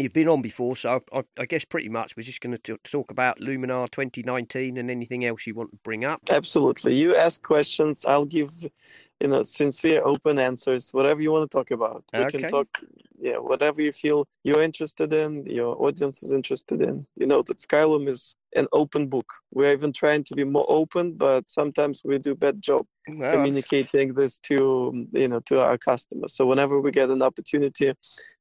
you've been on before, so I, I guess pretty much we're just going to talk about Luminar 2019 and anything else you want to bring up. Absolutely. You ask questions, I'll give you know sincere, open answers. Whatever you want to talk about, we Okay. can talk. Yeah, whatever you feel you're interested in, your audience is interested in. You know that Skylum is an open book. We're even trying to be more open, but sometimes we do a bad job Well, communicating this to you know to our customers. So whenever we get an opportunity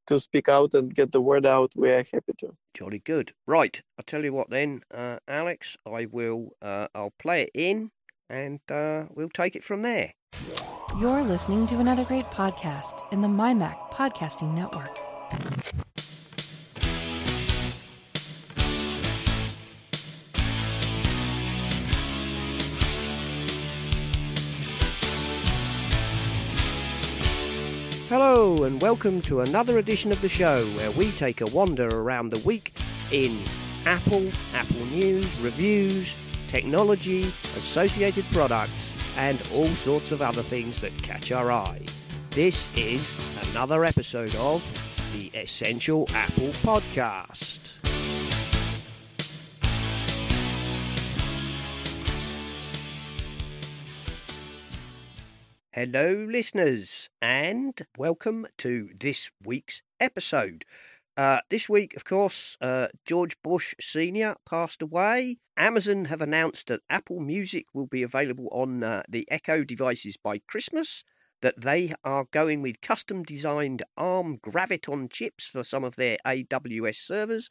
to speak out and get the word out, we are happy to. Jolly good. Right, I'll tell you what then, uh, Alex. I will. Uh, I'll play it in, and uh, we'll take it from there. You're listening to another great podcast in the MyMac Podcasting Network. Hello, and welcome to another edition of the show where we take a wander around the week in Apple, Apple News, reviews, technology, associated products, and all sorts of other things that catch our eye. This is another episode of the Essential Apple Podcast. Hello, listeners, and welcome to this week's episode. Uh, this week, of course, uh, George Bush Sr. passed away. Amazon have announced that Apple Music will be available on uh, the Echo devices by Christmas, that they are going with custom designed ARM Graviton chips for some of their AWS servers.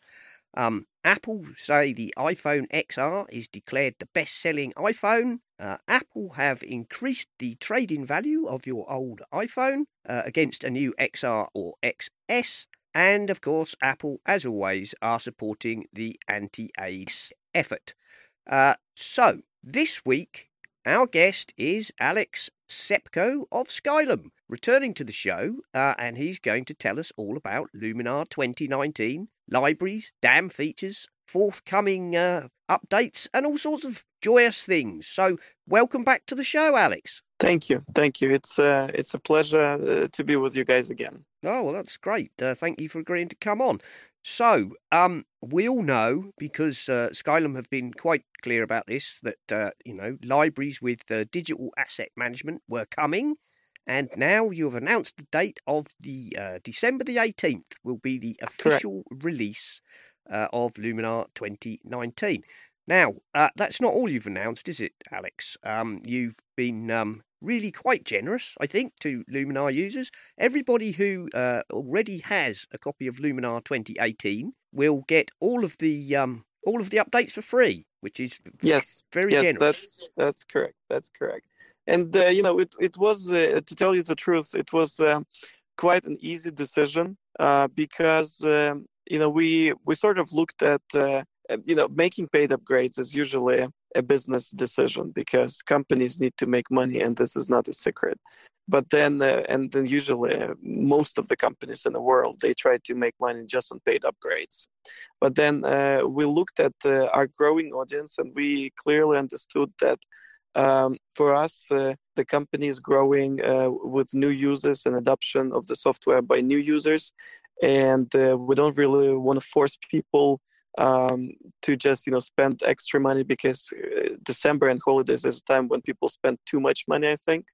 Um, Apple say the iPhone XR is declared the best selling iPhone. Uh, Apple have increased the trade in value of your old iPhone uh, against a new XR or XS. And of course, Apple, as always, are supporting the anti AIDS effort. Uh, so, this week, our guest is Alex Tsepko of Skylum, returning to the show, uh, and he's going to tell us all about Luminar 2019, libraries, DAM features, forthcoming uh, updates, and all sorts of joyous things. So, welcome back to the show, Alex. Thank you, thank you. It's uh, it's a pleasure uh, to be with you guys again. Oh, well, that's great. Uh, thank you for agreeing to come on. So, um, we all know because uh, Skylum have been quite clear about this that uh, you know libraries with uh, digital asset management were coming, and now you have announced the date of the uh, December the eighteenth will be the official release uh, of Luminar 2019. Now, uh, that's not all you've announced, is it, Alex? Um, you've been um, really quite generous, I think, to Luminar users. Everybody who uh, already has a copy of Luminar 2018 will get all of the um, all of the updates for free, which is Yes, very yes, generous. that's that's correct. That's correct. And uh, you know, it it was uh, to tell you the truth, it was um quite an easy decision uh, because um, you know we we sort of looked at uh, you know making paid upgrades is usually a business decision because companies need to make money, and this is not a secret. But then, uh, and then usually uh, most of the companies in the world they try to make money just on paid upgrades. But then uh, we looked at uh, our growing audience, and we clearly understood that um, for us, uh, the company is growing uh, with new users and adoption of the software by new users, and we don't really want to force people um, to just you know spend extra money because uh, December and holidays is a time when people spend too much money. I think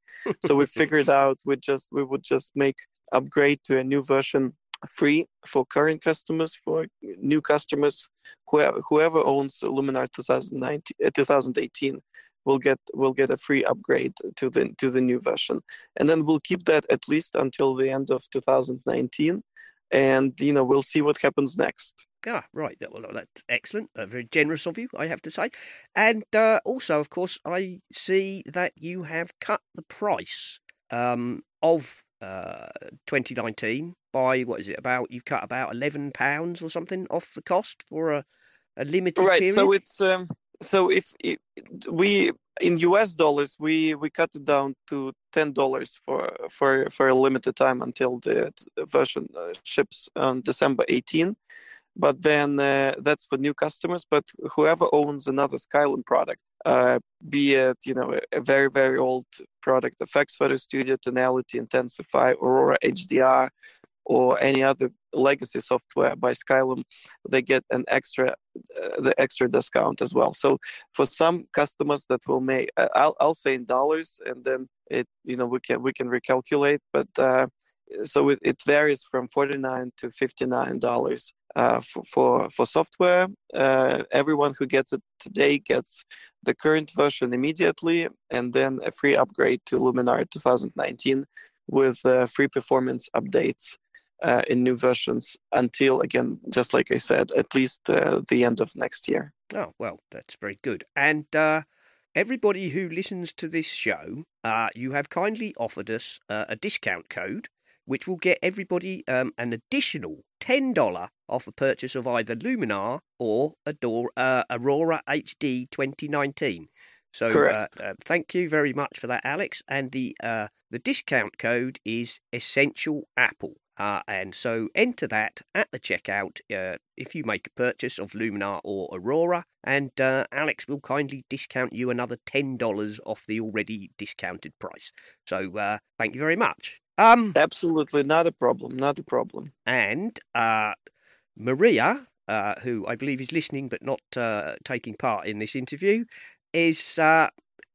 so. We figured out we just we would just make upgrade to a new version free for current customers for new customers whoever, whoever owns Luminar 2019 uh, 2018 will get will get a free upgrade to the to the new version and then we'll keep that at least until the end of 2019 and you know we'll see what happens next Ah, right. Well, that's excellent. Uh, very generous of you, I have to say. And uh, also, of course, I see that you have cut the price um, of uh, 2019 by what is it about? You've cut about eleven pounds or something off the cost for a, a limited right period. so it's um, so if it, we in us dollars we we cut it down to ten dollars for for for a limited time until the, the version uh, ships on december 18 but then uh, that's for new customers but whoever owns another skylum product uh, be it you know a, a very very old product FX photo studio tonality intensify aurora hdr or any other legacy software by Skylum, they get an extra uh, the extra discount as well. So for some customers that will make, uh, I'll I'll say in dollars, and then it you know we can we can recalculate, but uh, so it, it varies from 49 to 59 dollars uh, for, for, for software. Uh, everyone who gets it today gets the current version immediately, and then a free upgrade to Luminar 2019 with uh, free performance updates uh, in new versions until, again, just like I said, at least uh, the end of next year. Oh well, that's very good. And uh, everybody who listens to this show, you have kindly offered us a discount code which will get everybody um, an additional $10 off a purchase of either Luminar or uh, Aurora HD 2019. So uh, uh, thank you very much for that, Alex. And the uh, the discount code is Essential Apple. Uh, and so enter that at the checkout uh, if you make a purchase of Luminar or Aurora, and uh, Alex will kindly discount you another $10 off the already discounted price. So uh, thank you very much. Um, Absolutely not a problem, not a problem. And uh, Maria, uh, who I believe is listening but not uh, taking part in this interview, is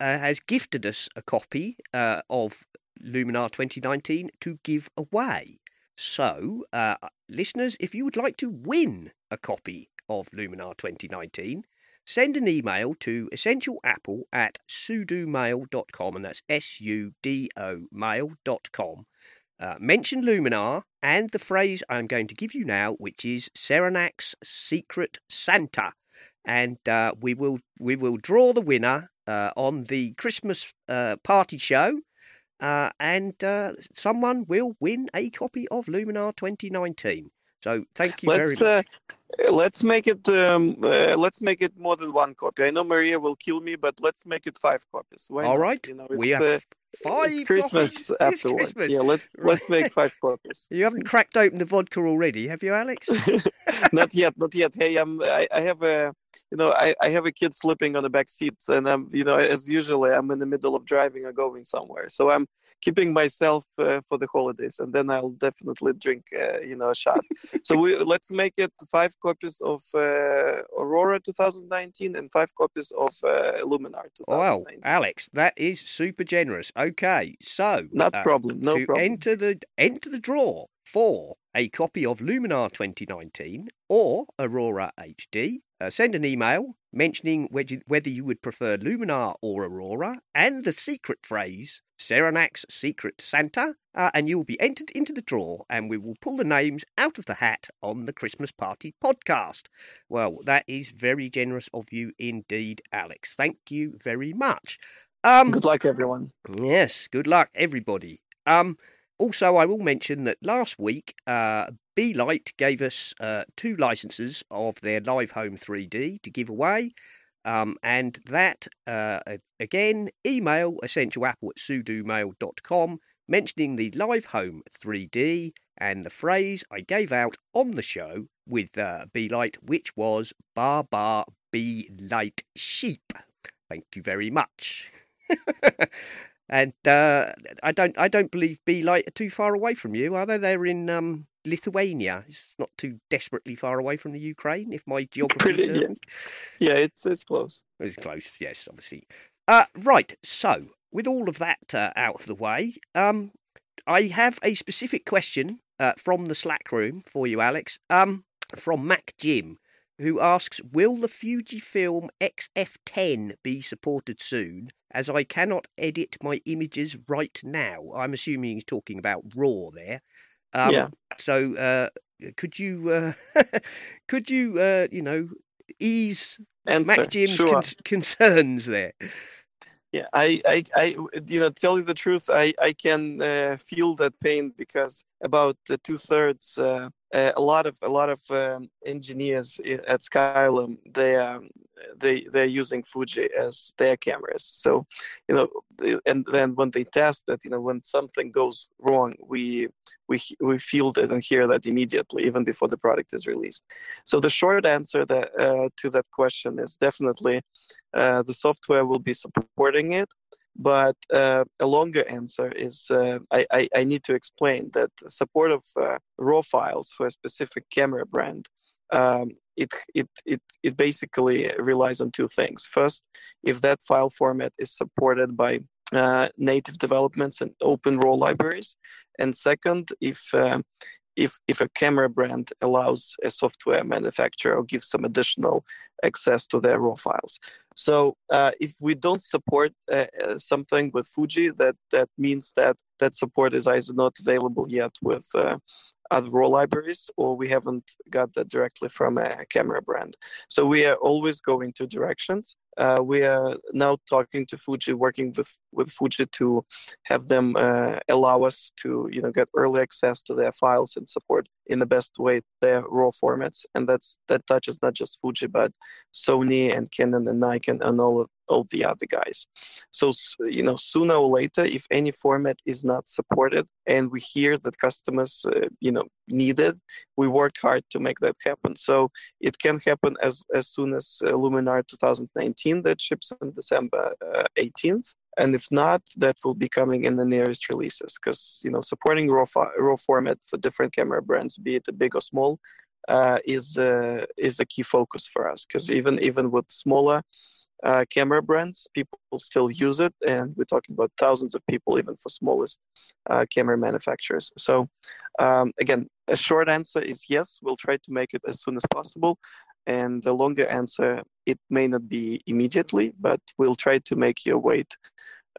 has gifted us a copy of Luminar 2019 to give away. So, uh, listeners, if you would like to win a copy of Luminar 2019, send an email to essentialapple at sudomail.com, and that's S U D O mail.com. Uh, mention Luminar and the phrase I'm going to give you now, which is Serenac's Secret Santa. And uh, we will we will draw the winner uh, on the Christmas uh, party show uh, and uh, someone will win a copy of Luminar 2019. So thank you let's, very much. Uh, let's make it. Um, uh, let's make it more than one copy. I know Maria will kill me, but let's make it five copies. Why All right. You know, we have uh, five. It's Christmas copies. afterwards. Christmas. Yeah, let's right. let's make five copies. You haven't cracked open the vodka already, have you, Alex? not yet. Not yet. Hey, I'm. I, I have a you know, I, I have a kid sleeping on the back seats, and I'm, you know, as usually, I'm in the middle of driving or going somewhere. So I'm keeping myself uh, for the holidays, and then I'll definitely drink, uh, you know, a shot. so we let's make it five copies of uh, Aurora 2019 and five copies of uh, Luminar 2019. Wow, Alex, that is super generous. Okay, so not uh, problem. No to problem. enter the enter the draw for a copy of Luminar 2019 or Aurora HD, uh, send an email mentioning whether you would prefer Luminar or Aurora and the secret phrase Serenac's Secret Santa, uh, and you will be entered into the draw, and we will pull the names out of the hat on the Christmas Party podcast. Well, that is very generous of you indeed, Alex. Thank you very much. Um, good luck, everyone. Yes, good luck, everybody. Um, also, I will mention that last week, uh, BeLight gave us uh, two licenses of their Live Home 3D to give away. Um, and that, uh, again, email essentialapple at sudomail.com mentioning the Live Home 3D and the phrase I gave out on the show with uh, BeLight, which was Bar Bar Be Light Sheep. Thank you very much. And uh, I don't, I don't believe BeLight are too far away from you, are they? They're in um, Lithuania. It's not too desperately far away from the Ukraine, if my geography Pretty, yeah. yeah, it's it's close. It's close, yes, obviously. Uh, right. So, with all of that uh, out of the way, um, I have a specific question uh, from the Slack room for you, Alex. Um, from Mac Jim, who asks, "Will the Fujifilm XF10 be supported soon?" as I cannot edit my images right now. I'm assuming he's talking about RAW there. Um, yeah. So uh, could you uh, could you uh, you know ease Answer. Mac Jim's sure. con- concerns there? Yeah, I, I, I, you know, tell you the truth, I, I can uh, feel that pain because about two thirds uh, a lot of a lot of um, engineers at Skylum they um, they they're using Fuji as their cameras. So you know, and then when they test it, you know, when something goes wrong, we we we feel that and hear that immediately, even before the product is released. So the short answer that uh, to that question is definitely uh, the software will be supporting it But uh, a longer answer is uh, I, I, I, need to explain that support of uh, RAW files for a specific camera brand um, it, it, it, it basically relies on two things. First, if that file format is supported by uh, native developments and open raw libraries, and second, if uh, if if a camera brand allows a software manufacturer or gives some additional access to their raw files. So uh, if we don't support uh, uh, something with Fuji, that that means that that support is either not available yet with uh, other raw libraries or we haven't got that directly from a camera brand. So we are always going two directions. Uh, we are now talking to Fuji, working with, with Fuji to have them uh, allow us to you know get early access to their files and support in the best way their raw formats. And that's that touches not just Fuji but Sony and Canon and Nikon and all of all the other guys. So, you know, sooner or later, if any format is not supported and we hear that customers, uh, you know, need it, we work hard to make that happen. So it can happen as, as soon as uh, Luminar 2019 that ships on December uh, 18th. And if not, that will be coming in the nearest releases because, you know, supporting raw, raw format for different camera brands, be it big or small, uh, is uh, is a key focus for us because even even with smaller uh, camera brands. People still use it, and we're talking about thousands of people, even for smallest uh, camera manufacturers. So, um, again, a short answer is yes. We'll try to make it as soon as possible, and the longer answer, it may not be immediately, but we'll try to make your wait,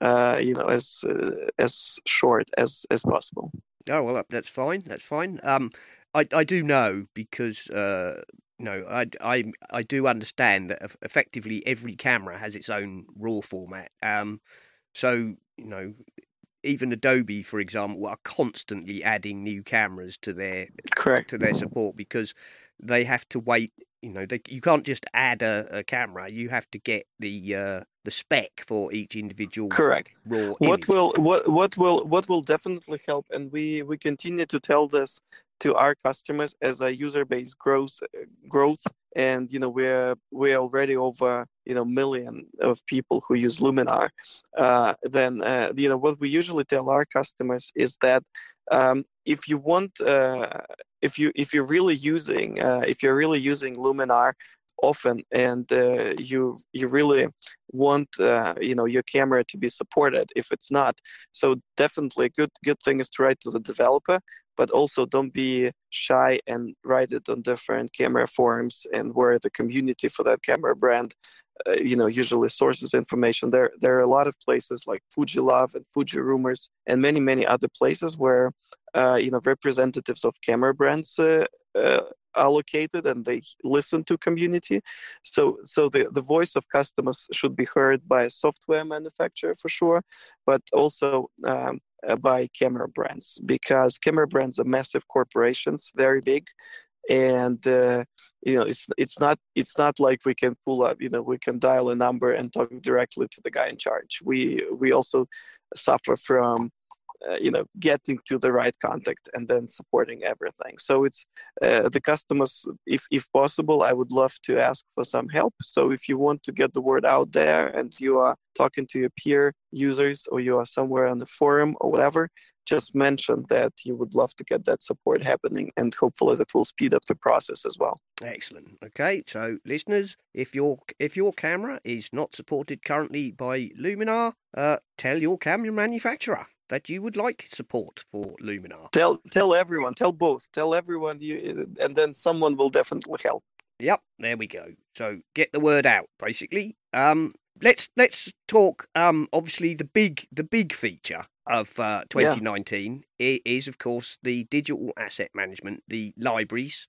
uh, you know, as uh, as short as as possible. Oh well, that's fine. That's fine. Um, I I do know because uh, no, I, I, I do understand that effectively every camera has its own RAW format. Um, so you know, even Adobe, for example, are constantly adding new cameras to their correct to their support because they have to wait. You know, they, you can't just add a, a camera. You have to get the uh, the spec for each individual correct raw. What will what what will what will definitely help, and we we continue to tell this to our customers as a user base grows growth. And you know we're we're already over you know million of people who use luminar. Uh, then uh, you know what we usually tell our customers is that um, if you want uh, if you if you're really using uh, if you're really using luminar often and uh, you you really want uh, you know your camera to be supported if it's not so definitely good good thing is to write to the developer but also don't be shy and write it on different camera forums and where the community for that camera brand. Uh, you know usually sources information. There there are a lot of places like fuji love and fuji rumors and many many other places where uh, you know representatives of camera brands uh, uh allocated and they listen to community. So so the, the voice of customers should be heard by a software manufacturer for sure but also um, uh, by camera brands because camera brands are massive corporations very big. And uh, you know it's it's not it's not like we can pull up you know we can dial a number and talk directly to the guy in charge. We we also suffer from uh, you know getting to the right contact and then supporting everything. So it's uh, the customers if if possible i would love to ask for some help. So if you want to get the word out there and you are talking to your peer users or you are somewhere on the forum or whatever just mentioned that you would love to get that support happening and hopefully that will speed up the process as well excellent okay so listeners if your if your camera is not supported currently by luminar uh, tell your camera manufacturer that you would like support for Luminar. Tell tell everyone, tell both, tell everyone, you, and then someone will definitely help. Yep, there we go. So get the word out, basically. Um, let's let's talk. Um, obviously the big the big feature of uh, 2019 yeah. is, of course, the digital asset management, the libraries,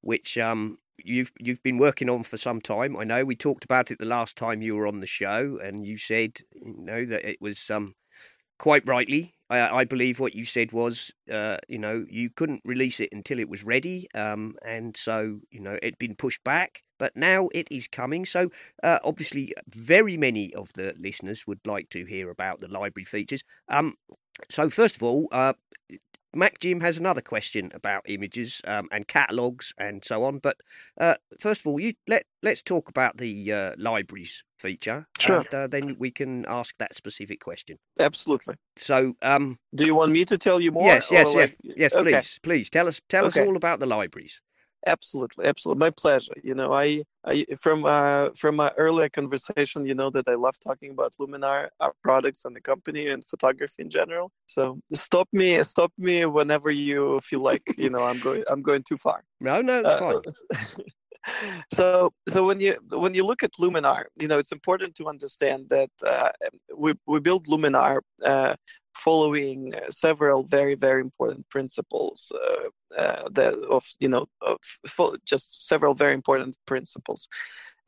which um you've you've been working on for some time. I know we talked about it the last time you were on the show, and you said you know that it was um quite rightly, I, I, believe what you said was, uh, you know, you couldn't release it until it was ready, um, and so you know it'd been pushed back, but now it is coming. So uh, obviously, very many of the listeners would like to hear about the library features. Um, so first of all, uh, MacJim has another question about images um, and catalogs and so on. But uh, first of all, you let let's talk about the uh, libraries feature. Sure. And, uh, then we can ask that specific question. Absolutely. So, um, do you want me to tell you more? Yes, yes, yes, like... yes. Okay. Please, please tell us tell Okay. us all about the libraries. Absolutely, absolutely. My pleasure. You know, I, I from uh, from my earlier conversation, you know that I love talking about Luminar, our products and the company and photography in general. So stop me, stop me whenever you feel like you know I'm going I'm going too far. No, no, that's fine. Uh, so so when you when you look at Luminar, you know it's important to understand that uh, we we build Luminar uh, following several very very important principles uh, uh, that of you know of just several very important principles,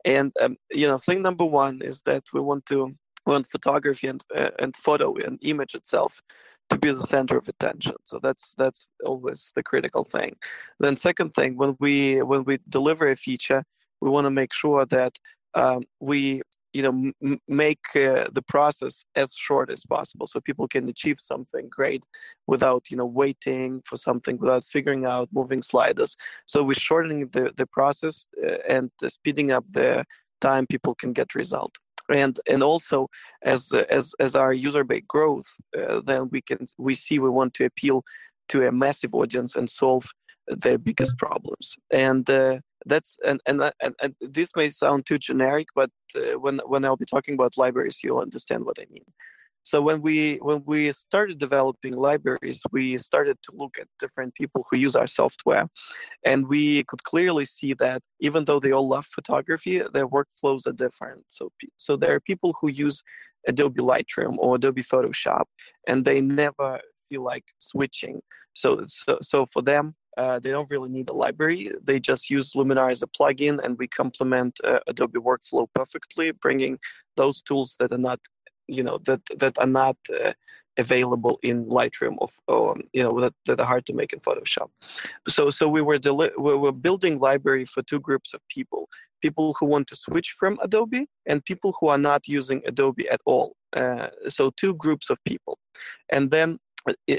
and um, you know thing number one is that we want to want photography and uh, and photo and image itself to be the center of attention. So that's that's always the critical thing. Then second thing, when we when we deliver a feature, we want to make sure that um, we you know m- make uh, the process as short as possible, so people can achieve something great without you know waiting for something, without figuring out moving sliders. So we're shortening the the process uh, and speeding up the time people can get result and and also as as as our user base grows uh, then we can we see we want to appeal to a massive audience and solve their biggest problems and uh, that's and, and and and this may sound too generic but uh, when when i'll be talking about libraries you'll understand what i mean. So when we when we started developing libraries we started to look at different people who use our software and we could clearly see that even though they all love photography their workflows are different. So so there are people who use adobe lightroom or adobe photoshop and they never feel like switching. So so, so for them uh, they don't really need a library. They just use Luminar as a plugin, and we complement uh, Adobe Workflow perfectly, bringing those tools that are not you know that that are not uh, available in Lightroom of or you know that, that are hard to make in Photoshop. So so we were deli- we were building library for two groups of people: people who want to switch from Adobe and people who are not using Adobe at all. Uh, so two groups of people, and then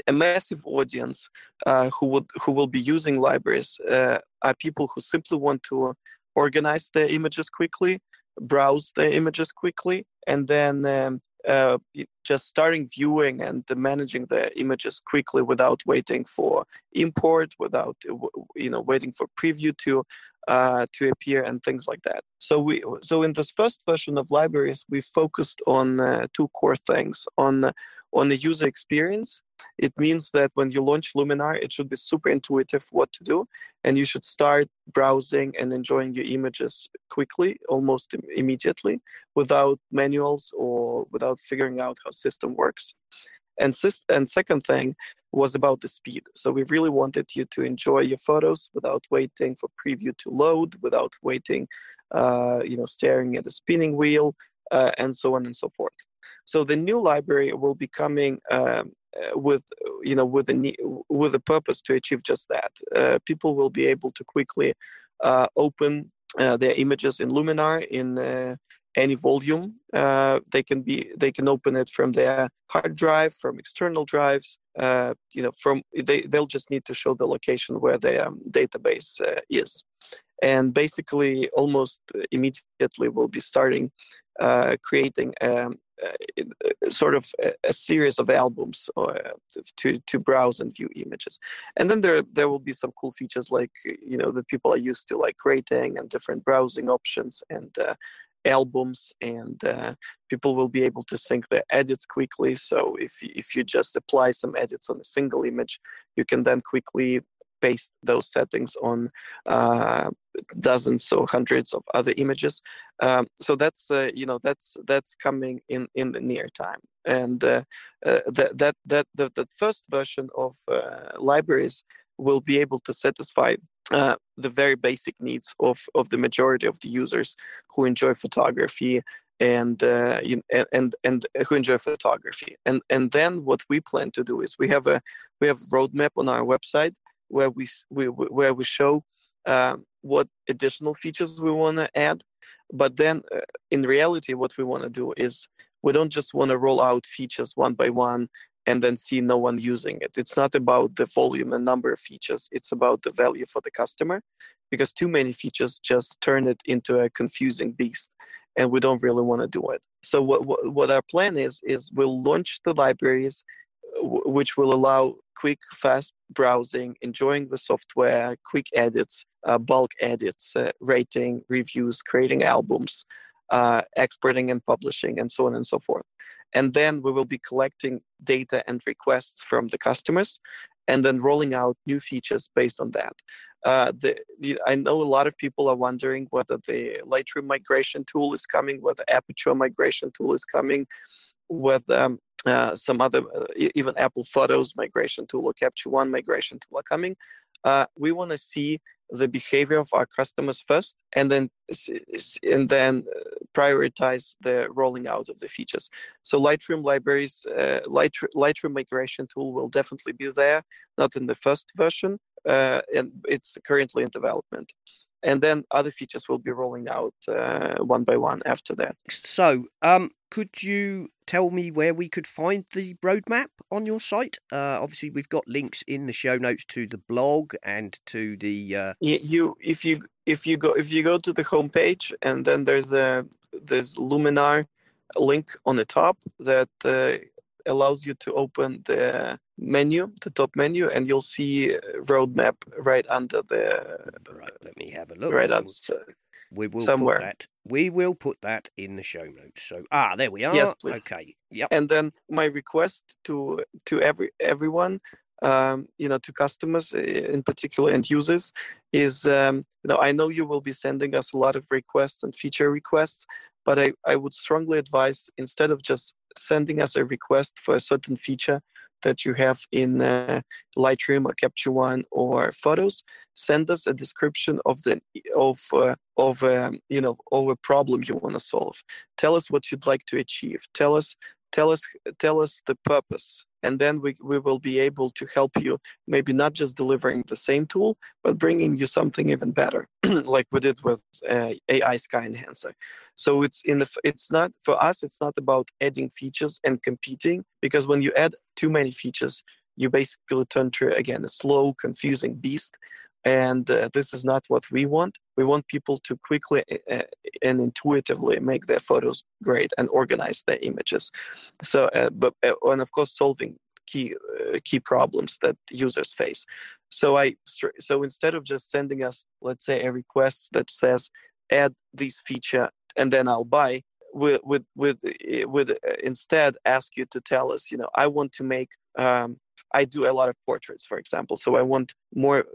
a massive audience uh, who would who will be using libraries uh, are people who simply want to organize their images quickly, browse their images quickly, and then um, uh, just starting viewing and managing their images quickly without waiting for import, without you know waiting for preview to uh, to appear and things like that. So we so in this first version of libraries, we focused on uh, two core things on on the user experience. It means that when you launch Luminar, it should be super intuitive what to do, and you should start browsing and enjoying your images quickly, almost immediately, without manuals or without figuring out how system works. And, and second thing was about the speed. So we really wanted you to enjoy your photos without waiting for preview to load, without waiting, uh, you know, staring at a spinning wheel, uh, and so on and so forth. So the new library will be coming um, with, you know, with a with a purpose to achieve just that. Uh, people will be able to quickly uh, open uh, their images in Luminar in any volume. Uh, they can be they can open it from their hard drive, from external drives. Uh, you know, from they they'll just need to show the location where their um, database uh, is, and basically almost immediately we'll be starting creating. Um, Uh, sort of a, a, series of albums uh, to to browse and view images, and then there there will be some cool features like you know that people are used to like rating and different browsing options and uh, albums and uh, people will be able to sync their edits quickly. So if if you just apply some edits on a single image you can then quickly paste those settings on uh, dozens or hundreds of other images um, so that's uh, you know that's that's coming in in the near time and uh, uh, that that that the, the first version of uh, libraries will be able to satisfy uh, the very basic needs of, of the majority of the users who enjoy photography and uh, and and who enjoy photography. And and then what we plan to do is we have a we have roadmap on our website where we, we where we show um, what additional features we want to add. But then uh, in reality, what we want to do is we don't just want to roll out features one by one and then see no one using it. It's not about the volume and number of features, it's about the value for the customer because too many features just turn it into a confusing beast and we don't really want to do it. So what, what, what our plan is is we'll launch the libraries w- which will allow quick fast browsing, enjoying the software, quick edits, uh, bulk edits, uh, rating, reviews, creating albums, uh, exporting and publishing and so on and so forth. And then we will be collecting data and requests from the customers and then rolling out new features based on that. Uh, the, the, I know a lot of people are wondering whether the Lightroom migration tool is coming, whether Aperture migration tool is coming, whether um, uh, some other, uh, even Apple Photos migration tool or Capture One migration tool are coming. Uh, we want to see the behavior of our customers first and then and then uh, prioritize the rolling out of the features so lightroom libraries uh, lightroom, lightroom migration tool will definitely be there not in the first version and it's currently in development and then other features will be rolling out uh, one by one after that. So, um, could you tell me where we could find the roadmap on your site? Uh, obviously, we've got links in the show notes to the blog and to the. Uh... You, if you if you go if you go to the homepage and then there's a there's Luminar link on the top that uh, allows you to open the menu, the top menu, and you'll see roadmap right under the. Right, let me have a look. Right under. We will somewhere. put that. We will put that in the show notes. So ah, there we are. Yes, please. Okay. Yep. And then my request to to every everyone, um, you know, to customers in particular and users, is um, you know I know you will be sending us a lot of requests and feature requests, but I I would strongly advise instead of just sending us a request for a certain feature that you have in uh, Lightroom or Capture One or Photos, send us a description of the of uh, of um, you know of a problem you want to solve. Tell us what you'd like to achieve. Tell us tell us tell us the purpose and then we, we will be able to help you maybe not just delivering the same tool but bringing you something even better like we did with uh, ai sky enhancer. So it's in the it's not for us it's not about adding features and competing because when you add too many features you basically turn to again a slow confusing beast and uh, this is not what we want we want people to quickly uh, and intuitively make their photos great and organize their images. So uh, but and of course solving key uh, key problems that users face. So i so instead of just sending us let's say a request that says add this feature and then i'll buy with with uh, instead ask you to tell us you know i want to make um, I do a lot of portraits, for example. So I want more,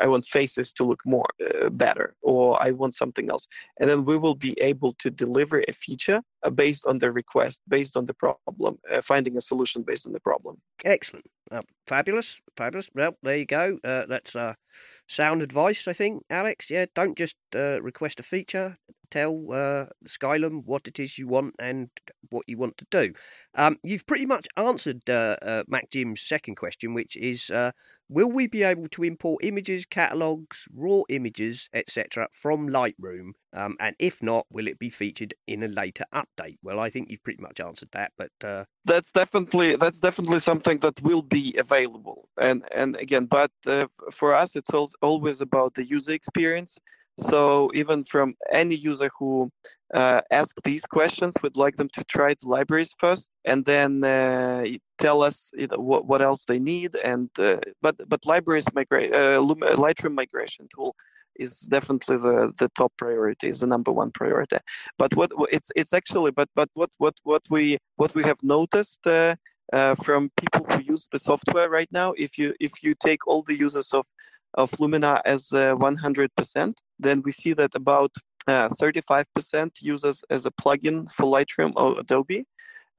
I want faces to look more uh, better, or I want something else, and then we will be able to deliver a feature uh, based on the request, based on the problem, uh, finding a solution based on the problem. Excellent, uh, fabulous, fabulous. Well, there you go. Uh, that's uh, sound advice, I think, Alex. Yeah, don't just request a feature tell uh, Skylum what it is you want and what you want to do. Um, you've pretty much answered uh, uh, Mac Jim's second question, which is uh, will we be able to import images, catalogs, raw images, etc., from Lightroom? Um, and if not, will it be featured in a later update? Well, I think you've pretty much answered that, but uh... that's definitely that's definitely something that will be available. And and again, but uh, for us, it's always about the user experience so even from any user who uh, asks these questions, we'd like them to try the libraries first, and then uh, tell us you know, what, what else they need. And uh, but but libraries migrate uh, Lightroom migration tool is definitely the, the top priority, is the number one priority. But what it's it's actually but but what what what we what we have noticed. Uh, uh, from people who use the software right now, if you if you take all the users of of Luminar as 100%, uh, then we see that about 35% uh, uses as a plugin for Lightroom or Adobe,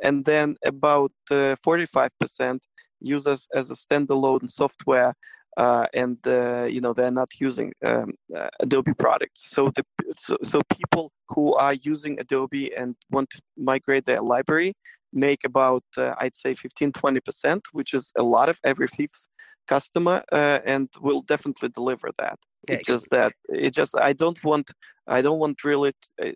and then about 45% uh, uses as a standalone software uh, and uh, you know they're not using um, uh, Adobe products. So the so, so, people who are using Adobe and want to migrate their library make about I'd say 15 20 percent, which is a lot of every fifth customer, uh, and we'll definitely deliver that. It's just that it just I don't want I don't want really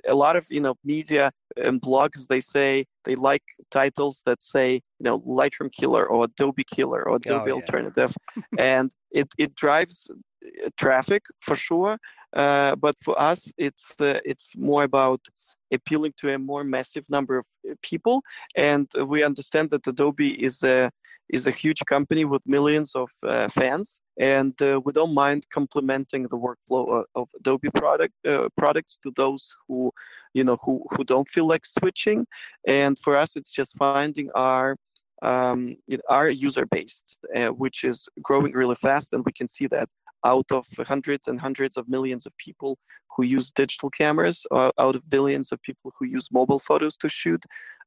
a lot of you know media and blogs they say they like titles that say you know Lightroom killer or Adobe killer or Adobe Oh, yeah. alternative, and it it drives uh, traffic for sure. Uh, but for us, it's uh, it's more about appealing to a more massive number of uh, people, and we understand that Adobe is a is a huge company with millions of uh, fans, and uh, we don't mind complementing the workflow of, of Adobe product uh, products to those who, you know, who who don't feel like switching. And for us, it's just finding our um, our user base, uh, which is growing really fast, and we can see that out of hundreds and hundreds of millions of people who use digital cameras, uh, out of billions of people who use mobile photos to shoot,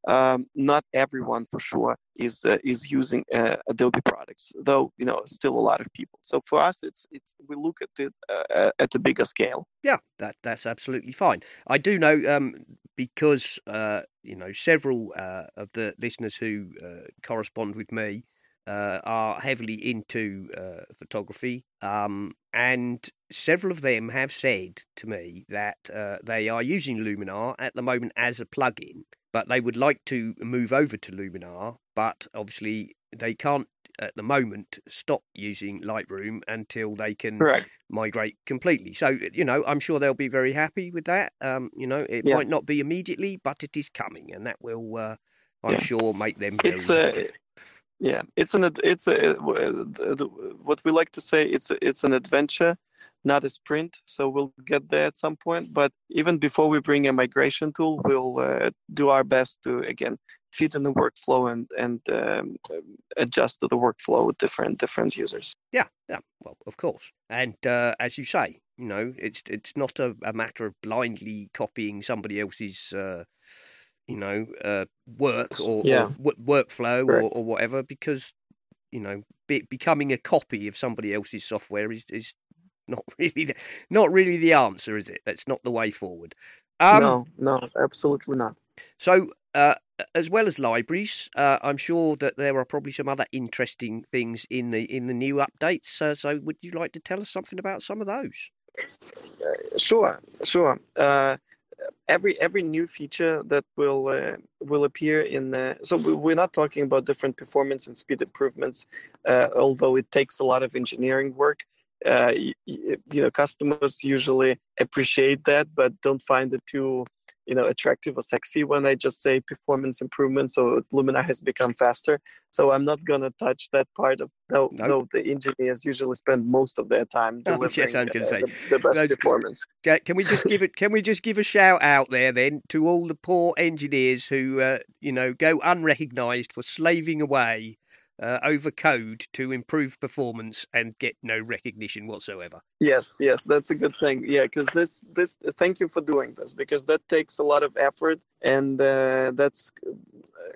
um, not everyone for sure is uh, is using uh, Adobe products, though you know still a lot of people. So for us, it's it's we look at it uh, at the bigger scale. Yeah, that that's absolutely fine. I do know um, because uh, you know several uh, of the listeners who correspond with me uh, are heavily into uh, photography, um, and several of them have said to me that uh, they are using Luminar at the moment as a plugin, but they would like to move over to Luminar, but obviously they can't at the moment stop using Lightroom until they can Correct. migrate completely. So, you know, I'm sure they'll be very happy with that. Um, you know, it Yeah. might not be immediately, but it is coming, and that will, uh, I'm Yeah. sure, make them very It's happy. Yeah, it's an it's a the- the- what we like to say. It's a, it's an adventure, not a sprint. So we'll get there at some point. But even before we bring a migration tool, we'll uh, do our best to again fit in the workflow and and um, adjust to the workflow with different different users. Yeah, yeah. Well, of course. And uh, as you say, you know, it's it's not a, a matter of blindly copying somebody else's, uh, you know, uh, work or, Yeah. or w- workflow or, or whatever, because you know, be, becoming a copy of somebody else's software is is not really the, not really the answer, is it? That's not the way forward. Um, no, no, absolutely not. So, uh, as well as libraries, uh, I'm sure that there are probably some other interesting things in the in the new updates. Uh, so, would you like to tell us something about some of those? Sure, sure. Uh, every every new feature that will uh, will appear in the so we- we're not talking about different performance and speed improvements, uh, although it takes a lot of engineering work. Uh, y- y- you know, customers usually appreciate that, but don't find it too you know attractive or sexy when I just say performance improvements. So Luminar has become faster. So I'm not gonna touch that part of No. though the engineers usually spend most of their time Oh, yes, I'm gonna uh, say. the, the best Those- performance. Can we just give it? Can we just give a shout out there then to all the poor engineers who, uh, you know, go unrecognised for slaving away uh, over code to improve performance and get no recognition whatsoever? Yes, yes, that's a good thing. Yeah, because this, this, thank you for doing this because that takes a lot of effort, and uh, that's,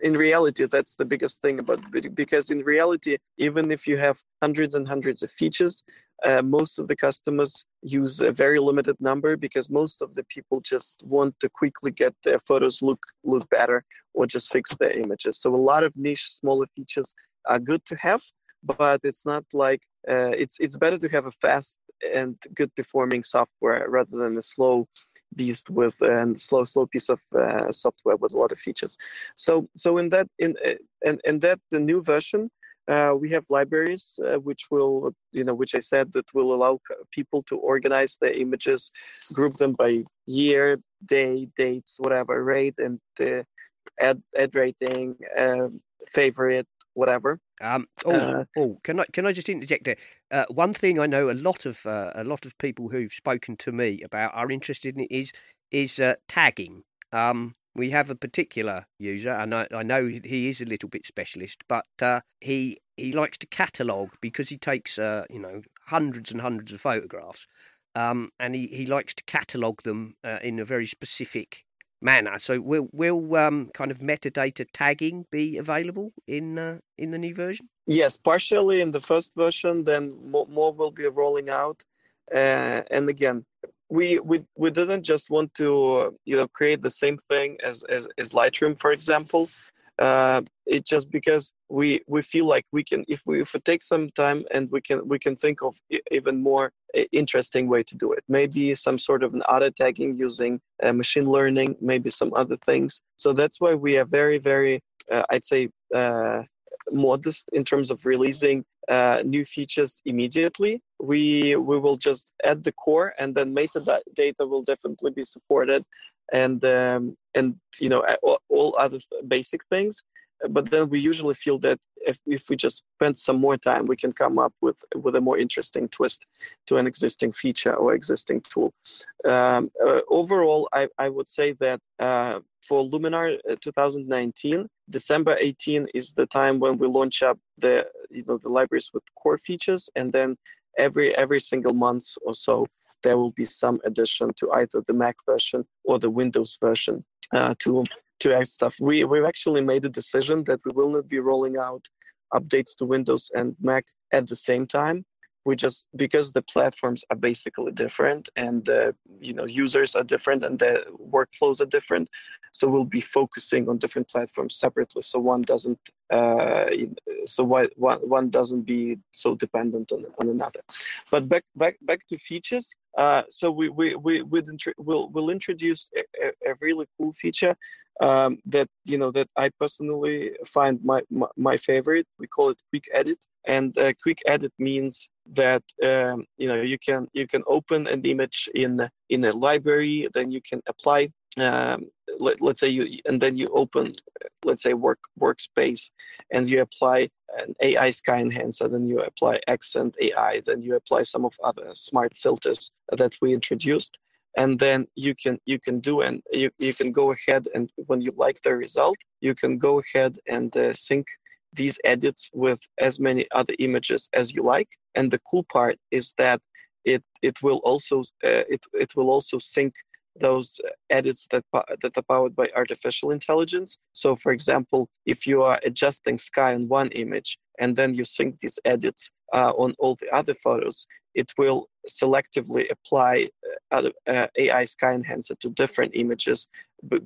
in reality, that's the biggest thing about because in reality, even if you have hundreds and hundreds of features, uh, most of the customers use a very limited number because most of the people just want to quickly get their photos look look better or just fix their images. So a lot of niche, smaller features are good to have, but it's not like uh, it's it's better to have a fast and good performing software rather than a slow beast with and slow slow piece of uh, software with a lot of features. So so in that in uh, and and that the new version. Uh, we have libraries uh, which will, you know, which I said that will allow people to organize their images, group them by year, day, dates, whatever, rate, and uh, add add rating, um, favorite, whatever. Um, oh, Uh, oh, can I can I just interject there? Uh, one thing I know a lot of uh, a lot of people who've spoken to me about are interested in is is uh, tagging. Um, we have a particular user, and I, I know he is a little bit specialist, but uh, he he likes to catalogue because he takes uh, you know hundreds and hundreds of photographs, um, and he, he likes to catalogue them uh, in a very specific manner. So will will um, kind of metadata tagging be available in uh, in the new version? Yes, partially in the first version, then more, more will be rolling out. Uh, and again, we, we we didn't just want to uh, you know create the same thing as, as as Lightroom, for example. Uh, it's just because we we feel like we can if we if we take some time and we can we can think of even more interesting way to do it. Maybe some sort of an auto tagging using uh, machine learning, maybe some other things. So that's why we are very very uh, I'd say uh, modest in terms of releasing uh, new features immediately. We we will just add the core, and then metadata data will definitely be supported, and um, and you know all other basic things. But then we usually feel that if, if we just spend some more time, we can come up with with a more interesting twist to an existing feature or existing tool. Um, uh, overall, I, I would say that uh, for Luminar uh, 2019, December 18 is the time when we launch up the you know the libraries with core features, and then every every single month or so there will be some addition to either the Mac version or the Windows version uh, to to add stuff. We we've actually made a decision that we will not be rolling out updates to Windows and Mac at the same time we just because the platforms are basically different and the you know users are different and the workflows are different so we'll be focusing on different platforms separately so one doesn't uh, so why, one, one doesn't be so dependent on, on another but back back back to features uh, so we we we we'll, we'll introduce a, a really cool feature um, that you know that I personally find my, my, my favorite. We call it quick edit, and uh, quick edit means that um, you know you can you can open an image in in a library, then you can apply. Um, let, let's say you and then you open let's say work workspace and you apply an AI sky enhancer, then you apply accent AI, then you apply some of other smart filters that we introduced and then you can you can do and you, you can go ahead and when you like the result you can go ahead and uh, sync these edits with as many other images as you like and the cool part is that it it will also uh, it, it will also sync those edits that that are powered by artificial intelligence. So for example if you are adjusting sky on one image and then you sync these edits uh, on all the other photos it will selectively apply uh, uh, AI sky enhancer to different images,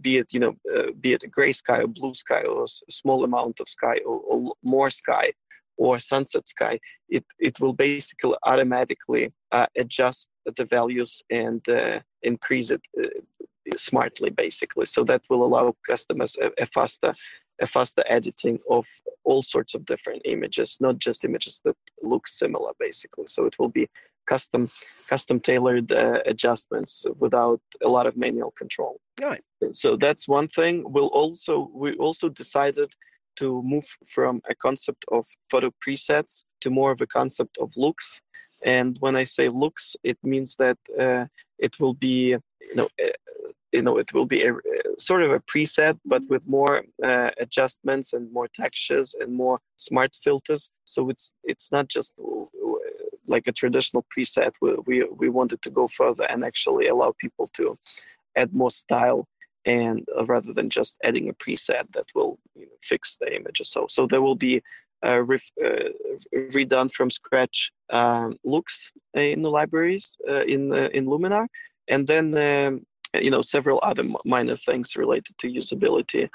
be it you know uh, be it a gray sky or blue sky or a small amount of sky or, or more sky or sunset sky. It it will basically automatically uh, adjust the values and uh, increase it uh, smartly, basically. So that will allow customers a, a faster a faster editing of all sorts of different images, not just images that look similar, basically. So it will be custom custom tailored uh, adjustments without a lot of manual control. Right. So that's one thing. We'll also we also decided to move from a concept of photo presets to more of a concept of looks. And when I say looks, it means that uh, it will be you know uh, you know it will be a, sort of a preset but with more uh, adjustments and more textures and more smart filters so it's it's not just like a traditional preset we, we we wanted to go further and actually allow people to add more style and uh, rather than just adding a preset that will you know, fix the image. Or so so there will be uh, ref, uh, redone from scratch um, looks in the libraries uh, in uh, in Luminar, and then um, you know several other minor things related to usability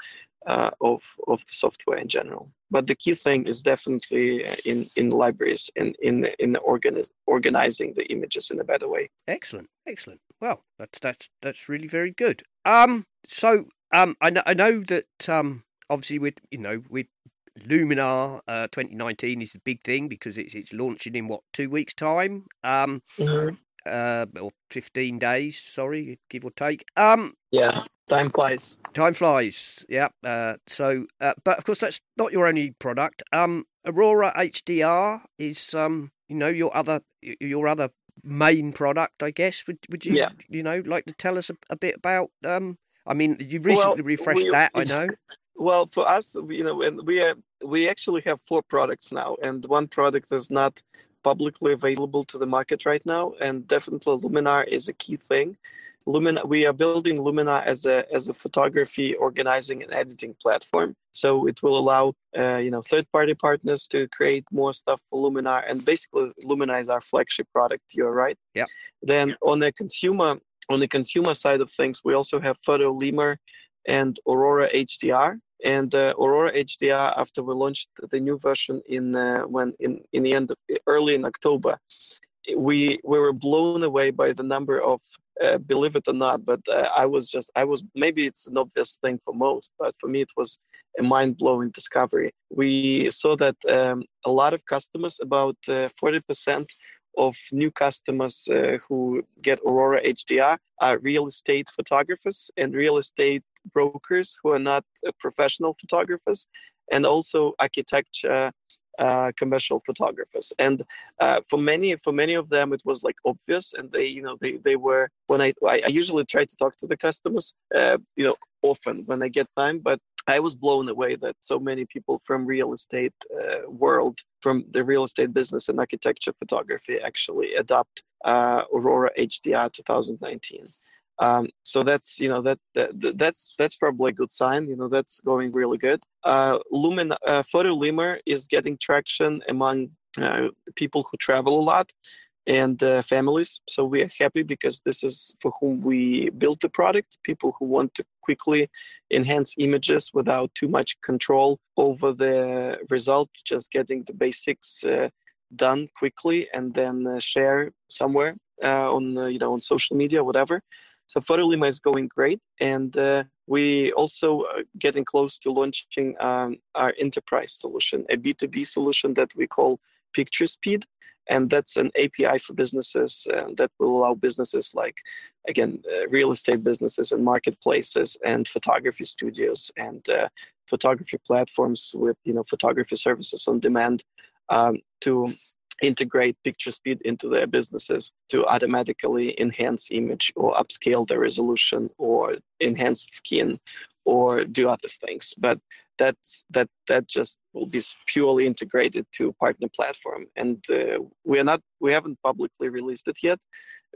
uh, of of the software in general. But the key thing is definitely uh, in in libraries and in in organi- organizing the images in a better way. Excellent, excellent. Well, that's that's that's really very good. Um, so um, I know I know that um, obviously with you know with Luminar uh, 2019 is the big thing because it's it's launching in what two weeks time. Um, mm-hmm uh, or 15 days, sorry, give or take. Um, yeah, time flies. Time flies, yeah. Uh, so, uh, but of course, that's not your only product. Um, Aurora HDR is, um, you know, your other your other main product, I guess. Would would you, yeah. you know, like to tell us a, a bit about? Um, I mean, you recently well, refreshed we, that, I know. Well, for us, you know, and we are, we actually have four products now, and one product is not publicly available to the market right now, and definitely Luminar is a key thing. Luminar, we are building Luminar as a as a photography organizing and editing platform. So it will allow uh, you know third party partners to create more stuff for Luminar, and basically Luminar is our flagship product. You're right. Yeah. Then on the consumer on the consumer side of things, we also have Photo Lemur and Aurora HDR, and uh, Aurora HDR after we launched the new version in uh, when in in the end of, early in October, we we were blown away by the number of uh, believe it or not, but uh, I was just I was maybe it's an obvious thing for most, but for me it was a mind blowing discovery. We saw that um, a lot of customers, about uh, forty percent of new customers uh, who get Aurora HDR are real estate photographers and real estate brokers who are not uh, professional photographers, and also architecture uh, commercial photographers. And uh, for many for many of them it was like obvious and they you know they they were when i i usually try to talk to the customers uh, you know often when i get time but i was blown away that so many people from real estate uh, world from the real estate business and architecture photography actually adopt uh, aurora hdr 2019 um, so that's you know that, that that's that's probably a good sign. You know that's going really good. Uh, Lumen uh, Photolemur is getting traction among uh, people who travel a lot and uh, families. So we are happy because this is for whom we built the product. People who want to quickly enhance images without too much control over the result, just getting the basics uh, done quickly and then uh, share somewhere on you know on social media, whatever. So Photolemur is going great, and uh, we also are getting close to launching um, our enterprise solution, a B2B solution that we call Picture Speed, and that's an API for businesses uh, that will allow businesses like, again, uh, real estate businesses and marketplaces and photography studios and uh, photography platforms with you know photography services on demand um, to integrate picture speed into their businesses to automatically enhance image or upscale the resolution or enhance skin or do other things. But that's that that just will be purely integrated to partner platform. And uh, we are not we haven't publicly released it yet.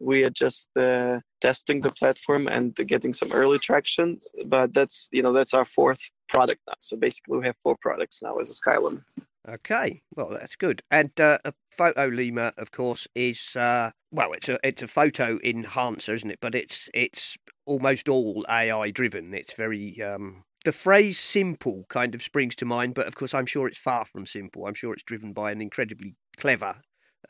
We are just uh, testing the platform and getting some early traction. But that's you know that's our fourth product now. So basically we have four products now as a skylum Okay, well that's good. And uh, a Photolemur, of course, is uh, well, it's a it's a photo enhancer, isn't it? But it's it's almost all AI driven. It's very um, the phrase "simple" kind of springs to mind, but of course, I'm sure it's far from simple. I'm sure it's driven by an incredibly clever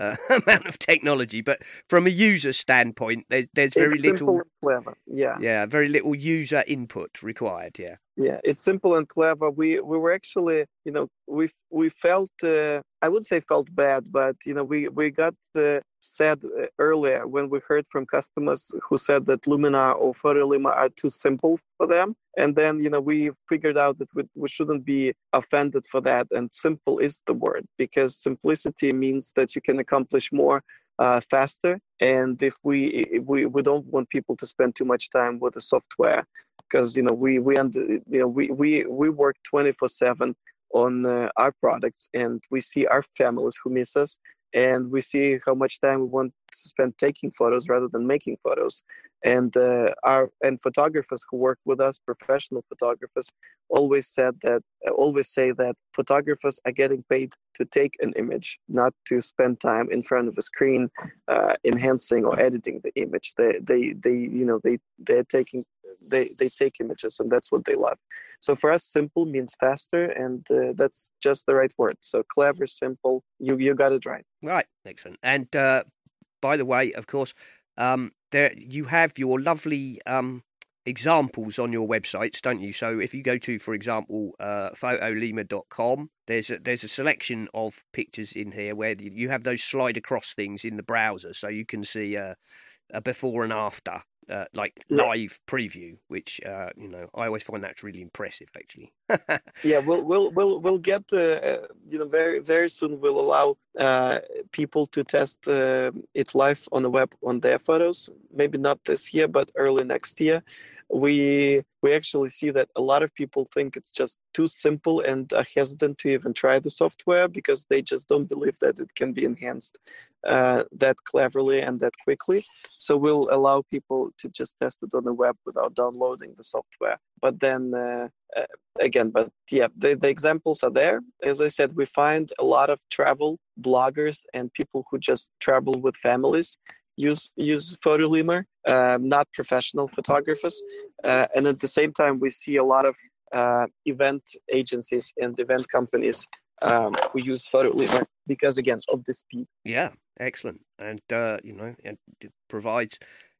uh, amount of technology. But from a user standpoint, there's there's very it's little. Clever. Yeah. Yeah, very little user input required. Yeah. Yeah, it's simple and clever. We we were actually, you know, we we felt uh, I would say felt bad, but you know, we we got uh, said uh, earlier when we heard from customers who said that Luminar or Photolemur are too simple for them, and then you know we figured out that we, we shouldn't be offended for that, and simple is the word because simplicity means that you can accomplish more uh, faster. And if we, if we we don't want people to spend too much time with the software, because you know we we under, you know we we we work 24 7 on uh, our products and we see our families who miss us and we see how much time we want to spend taking photos rather than making photos. And uh, our and photographers who work with us professional photographers always said that uh, always say that photographers are getting paid to take an image not to spend time in front of a screen uh, enhancing or editing the image. They they they you know they they're taking they they take images and that's what they love. So for us simple means faster and uh, that's just the right word. So clever simple you you got it right. Right. Excellent. And uh, by the way of course um, there you have your lovely um, examples on your websites, don't you? So if you go to, for example, uh, photolemur.com, there's a, there's a selection of pictures in here where you have those slide across things in the browser, so you can see a, a before and after uh, like yeah. live preview, which uh, you know I always find that's really impressive. Actually, yeah, we'll we'll we'll we'll get uh, you know very very soon. We'll allow uh, people to test uh, it live on the web on their photos. Maybe not this year, but early next year we we actually see that a lot of people think it's just too simple and are hesitant to even try the software because they just don't believe that it can be enhanced uh, that cleverly and that quickly. So we'll allow people to just test it on the web without downloading the software. But then uh, uh, again, but yeah, the, the examples are there. As I said, we find a lot of travel bloggers and people who just travel with families use use Photolemur, uh, not professional photographers. Uh, and at the same time, we see a lot of uh, event agencies and event companies um, who use Photolemur because again of the speed. Yeah, excellent, and uh, you know, it provides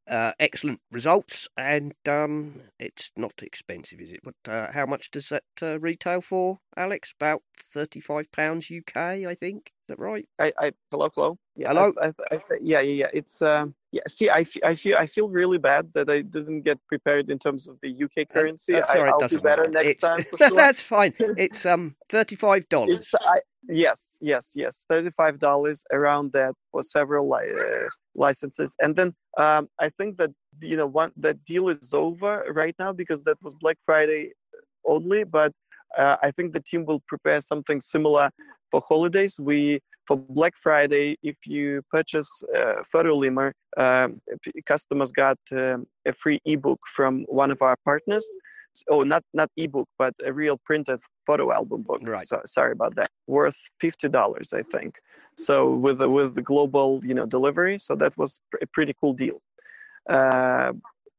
uh, excellent results, and um, it's not expensive, is it? But uh, how much does that uh, retail for, Alex? About thirty-five pounds UK, I think. Is that right? I, I hello, hello. Yeah, hello. I, I, yeah, yeah, yeah. It's um, yeah. See, I, I feel I feel really bad that I didn't get prepared in terms of the UK currency. I, will do better matter. next it's, time. Sure. that's fine. It's um thirty-five dollars. Yes, yes, yes. Thirty-five dollars around that for several uh, licenses, and then um, I think that you know one that deal is over right now because that was Black Friday only, but uh, I think the team will prepare something similar for holidays. We for Black Friday, if you purchase uh, Photolemur, um, customers got um, a free ebook from one of our partners. Oh, not not ebook, but a real printed photo album book. Right. So, sorry about that. Worth fifty dollars, I think. So with the, with the global, you know, delivery, so that was a pretty cool deal. Uh,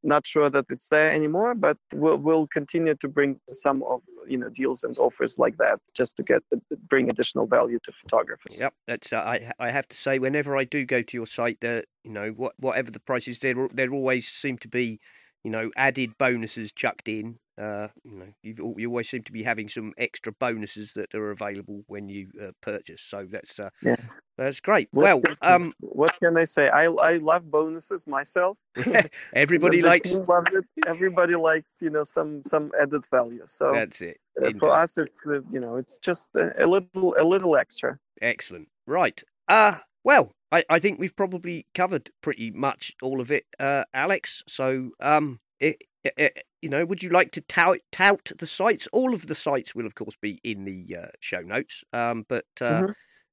not sure that it's there anymore, but we'll, we'll continue to bring some of you know deals and offers like that just to get bring additional value to photographers. Yep, that's uh, I I have to say whenever I do go to your site, that you know what whatever the prices, there there always seem to be you know added bonuses chucked in. Uh, you know, you you always seem to be having some extra bonuses that are available when you uh, purchase. So that's uh, yeah. That's great. What well, can, um, what can I say? I I love bonuses myself. everybody likes. it. Everybody likes you know some some added value. So that's it. Uh, for us, it's uh, you know it's just a, a, little a little extra. Excellent. Right. Uh well, I I think we've probably covered pretty much all of it, uh, Alex. So um, it, it, you know, would you like to tout, tout the sites? All of the sites will, of course, be in the uh, show notes. Um, but uh, mm-hmm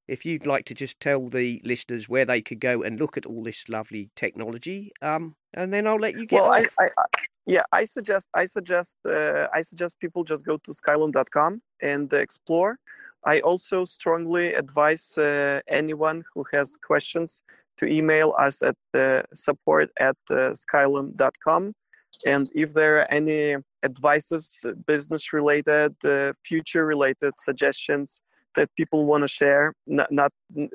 if you'd like to just tell the listeners where they could go and look at all this lovely technology, um, and then I'll let you get well, off. I, I, yeah, I suggest I suggest uh, I suggest people just go to skylum.com and explore. I also strongly advise uh, anyone who has questions to email us at uh, support at uh, skylum.com. And if there are any advices, business related, uh, future related suggestions, that people want to share, not, not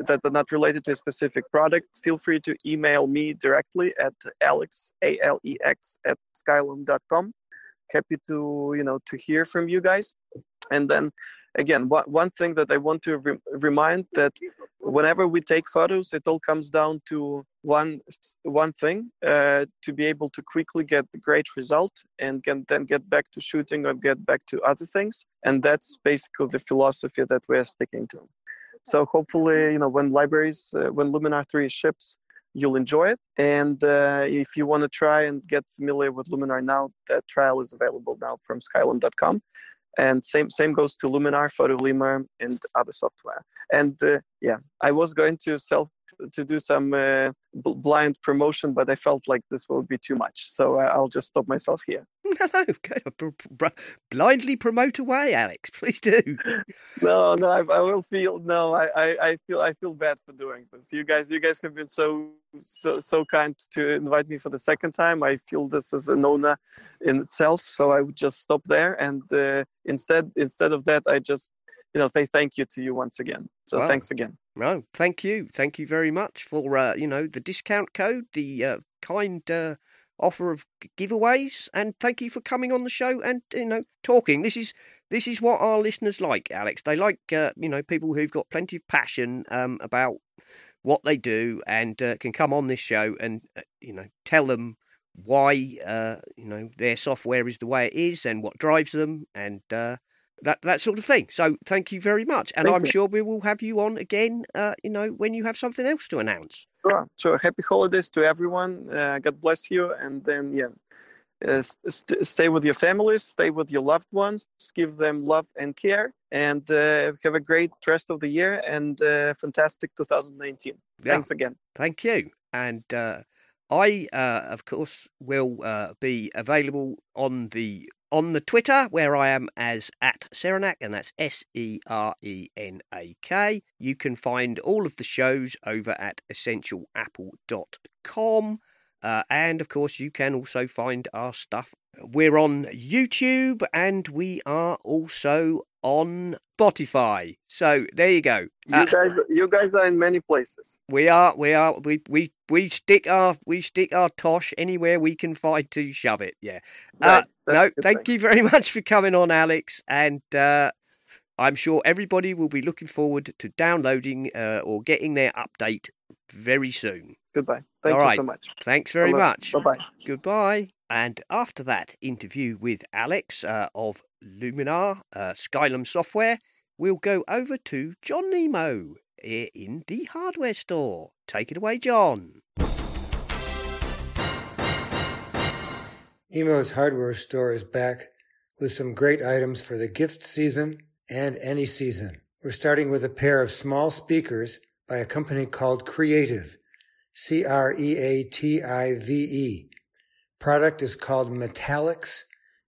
that are not related to a specific product, feel free to email me directly at alex a l e x at skylum.com. Happy to you know to hear from you guys, and then again, one, one thing that I want to re- remind that whenever we take photos, it all comes down to one one thing: uh, to be able to quickly get the great result and can then get back to shooting or get back to other things. And that's basically the philosophy that we're sticking to. So hopefully, you know, when libraries, uh, when Luminar 3 ships, you'll enjoy it. And uh, if you want to try and get familiar with Luminar now, that trial is available now from skylum.com and same same goes to Luminar, Photolemur, and other software. And uh, yeah, I was going to self to do some uh, blind promotion, but I felt like this will be too much, so I'll just stop myself here. No, no, blindly promote away, Alex. Please do. no, no, I, I, will feel no. I, I, I feel I feel bad for doing this. You guys, you guys have been so so so kind to invite me for the second time. I feel this is an honor in itself, so I would just stop there. And uh, instead, instead of that, I just you know say thank you to you once again. So wow. thanks again. No, thank you, thank you very much for uh, you know the discount code, the uh, kind uh, offer of giveaways, and thank you for coming on the show and you know talking. This is this is what our listeners like, Alex. They like uh, you know people who've got plenty of passion um, about what they do and uh, can come on this show and uh, you know tell them why uh, you know their software is the way it is and what drives them and uh, that that sort of thing. So thank you very much, and thank I'm you. sure we will have you on again. Uh, you know when you have something else to announce. Sure. So happy holidays to everyone. Uh, God bless you, and then yeah. Uh, st- stay with your families, stay with your loved ones, give them love and care, and uh, have a great rest of the year and uh, fantastic 2019. Yeah. Thanks again. Thank you. And uh, I, uh, of course, will uh, be available on the on the Twitter where I am as at Serenak, and that's S E R E N A K. You can find all of the shows over at essentialapple.com. Uh, and of course, you can also find our stuff. We're on YouTube and we are also on Spotify. So there you go. You Uh, guys, you guys are in many places. we are, we are, we we we stick our we stick our tosh anywhere we can find to shove it. Yeah. Uh, Right, that's no, thank thing. you very much for coming on, Alex. And uh, I'm sure everybody will be looking forward to downloading uh, or getting their update very soon. Goodbye. Thank All you right. so much. Thanks very much. Bye bye. Goodbye. And after that interview with Alex uh, of Luminar, uh, Skylum Software, we'll go over to John Nemo here in the hardware store. Take it away, John. Nemo's hardware store is back with some great items for the gift season and any season. We're starting with a pair of small speakers by a company called Creative, C R E A T I V E. Product is called Metallix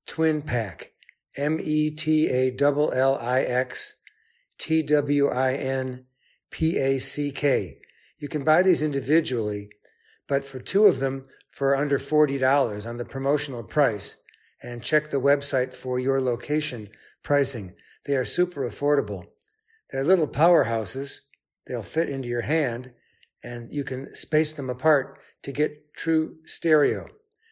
Twin Pack, M E T A L L I X T W I N P A C K. You can buy these individually, but for two of them, for under $40 on the promotional price and check the website for your location pricing. They are super affordable. They're little powerhouses. They'll fit into your hand and you can space them apart to get true stereo.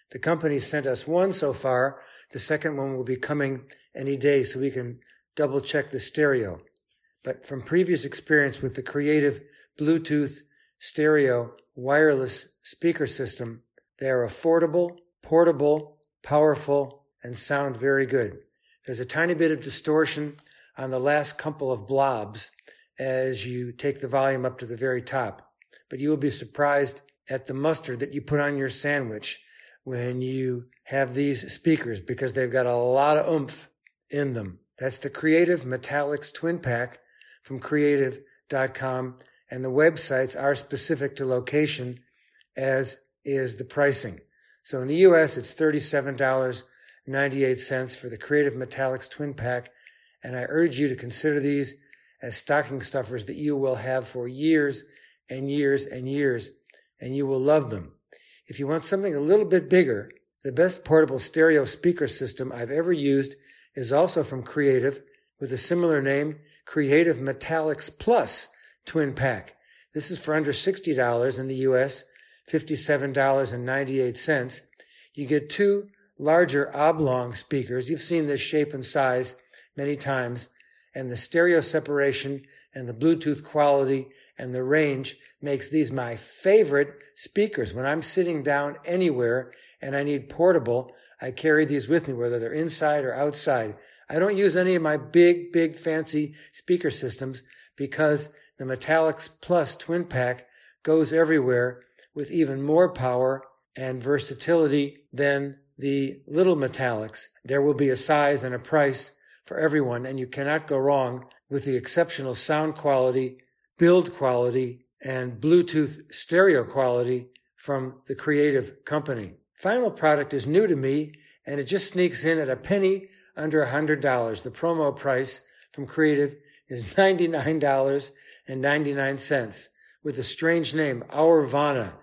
The company sent us one so far. The second one will be coming any day so we can double check the stereo. But from previous experience with the creative Bluetooth stereo wireless speaker system, they are affordable, portable, powerful, and sound very good. There's a tiny bit of distortion on the last couple of blobs as you take the volume up to the very top, but you will be surprised at the mustard that you put on your sandwich when you have these speakers because they've got a lot of oomph in them. That's the Creative Metallix Twin Pack from creative.com, and the websites are specific to location as is the pricing. So in the US, it's $37.98 for the Creative Metallix Twin Pack, and I urge you to consider these as stocking stuffers that you will have for years and years and years, and you will love them. If you want something a little bit bigger, the best portable stereo speaker system I've ever used is also from Creative with a similar name, Creative Metallix Plus Twin Pack. This is for under $60 in the US, $57.98. You get two larger oblong speakers. You've seen this shape and size many times, and the stereo separation and the Bluetooth quality and the range makes these my favorite speakers. When I'm sitting down anywhere and I need portable, I carry these with me, whether they're inside or outside. I don't use any of my big, big fancy speaker systems because the Metallix Plus Twin Pack goes everywhere with even more power and versatility than the little Metallix. There will be a size and a price for everyone, and you cannot go wrong with the exceptional sound quality, build quality, and Bluetooth stereo quality from the creative company. Final product is new to me, and it just sneaks in at a penny under a $100. The promo price from Creative is $99.99 with a strange name, Aurvana,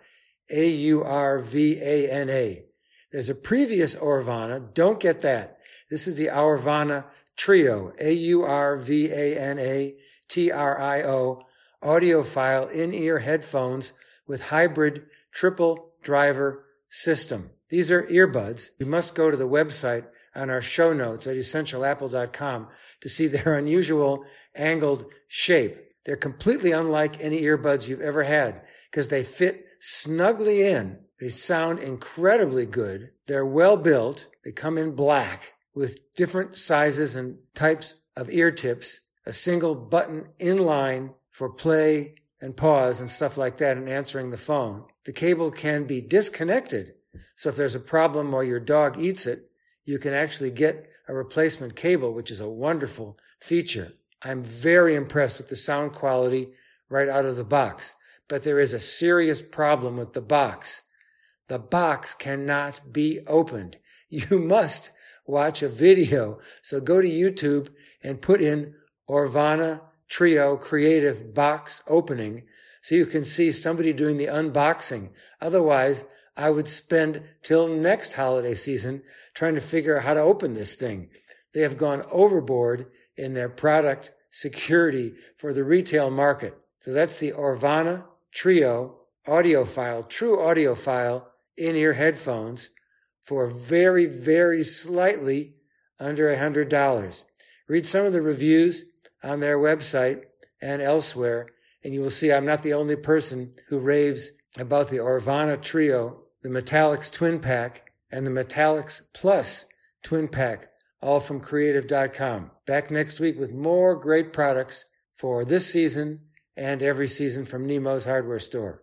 A-U-R-V-A-N-A. There's a previous Aurvana. Don't get that. This is the Aurvana Trio, A-U-R-V-A-N-A T-R-I-O, audiophile in-ear headphones with hybrid triple driver system. These are earbuds. You must go to the website on our show notes at essentialapple.com to see their unusual angled shape. They're completely unlike any earbuds you've ever had because they fit snugly in. They sound incredibly good. They're well built. They come in black with different sizes and types of ear tips, a single button inline for play and pause and stuff like that and answering the phone. The cable can be disconnected. So if there's a problem or your dog eats it, you can actually get a replacement cable, which is a wonderful feature. I'm very impressed with the sound quality right out of the box, but there is a serious problem with the box. The box cannot be opened. You must watch a video. So go to YouTube and put in Aurvana Trio Creative Box Opening so you can see somebody doing the unboxing. Otherwise, I would spend till next holiday season trying to figure out how to open this thing. They have gone overboard in their product security for the retail market. So that's the Aurvana Trio audiophile, true audiophile in ear headphones for very, very slightly under a hundred dollars. Read some of the reviews on their website and elsewhere, and you will see I'm not the only person who raves about the Aurvana Trio, the Metallix Twin Pack, and the Metallix Plus Twin Pack, all from creative.com. Back next week with more great products for this season and every season from Nemo's hardware store.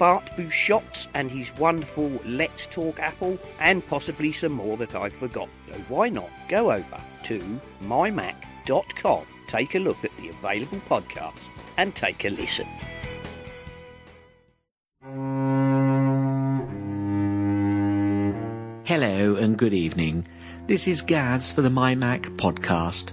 Bart Busschots and his wonderful Let's Talk Apple, and possibly some more that I've forgotten. So why not go over to mymac.com, take a look at the available podcasts, and take a listen. Hello and good evening. This is Gaz for the MyMac podcast.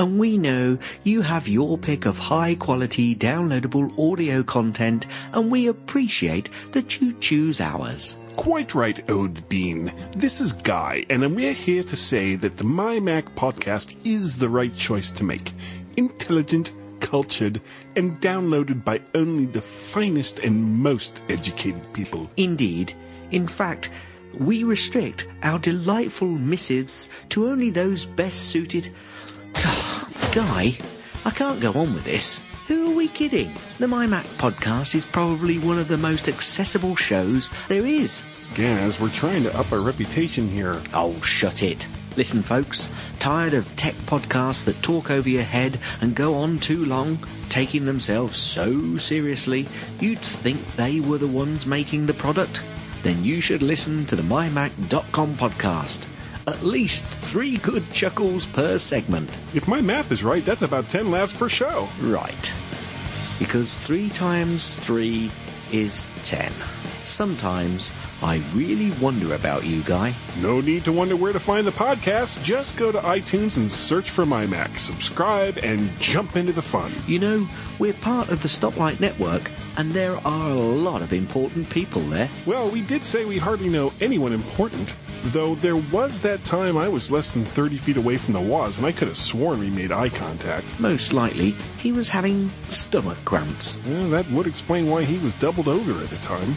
And we know you have your pick of high quality downloadable audio content and we appreciate that you choose ours. Quite right, Ode Bean. This is Guy, and we're here to say that the My Mac podcast is the right choice to make. Intelligent, cultured, and downloaded by only the finest and most educated people. Indeed. In fact, we restrict our delightful missives to only those best suited. Guy, I can't go on with this. Who are we kidding? The MyMac podcast is probably one of the most accessible shows there is. Gaz, we're trying to up our reputation here. Oh, shut it. Listen, folks, tired of tech podcasts that talk over your head and go on too long, taking themselves so seriously, you'd think they were the ones making the product? Then you should listen to the mymac.com podcast. At least three good chuckles per segment. If my math is right, that's about 10 laughs per show. Right. Because three times three is ten. Sometimes I really wonder about you, Guy. No need to wonder where to find the podcast. Just go to iTunes and search for My Mac, subscribe, and jump into the fun. You know, we're part of the Stoplight Network, and there are a lot of important people there. Well, we did say we hardly know anyone important. Though there was that time I was less than 30 feet away from the Woz, and I could have sworn we made eye contact. Most likely, he was having stomach cramps. Yeah, that would explain why he was doubled over at the time.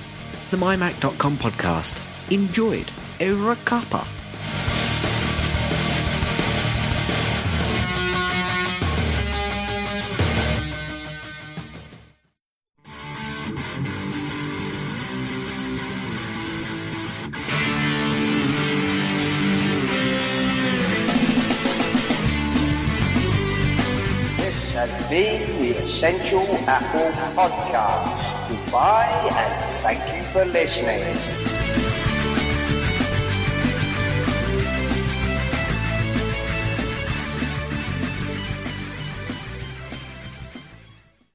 The MyMac.com podcast. Enjoy it. Over a cuppa. This has been the Essential Apple Podcast. Goodbye and thank you for listening.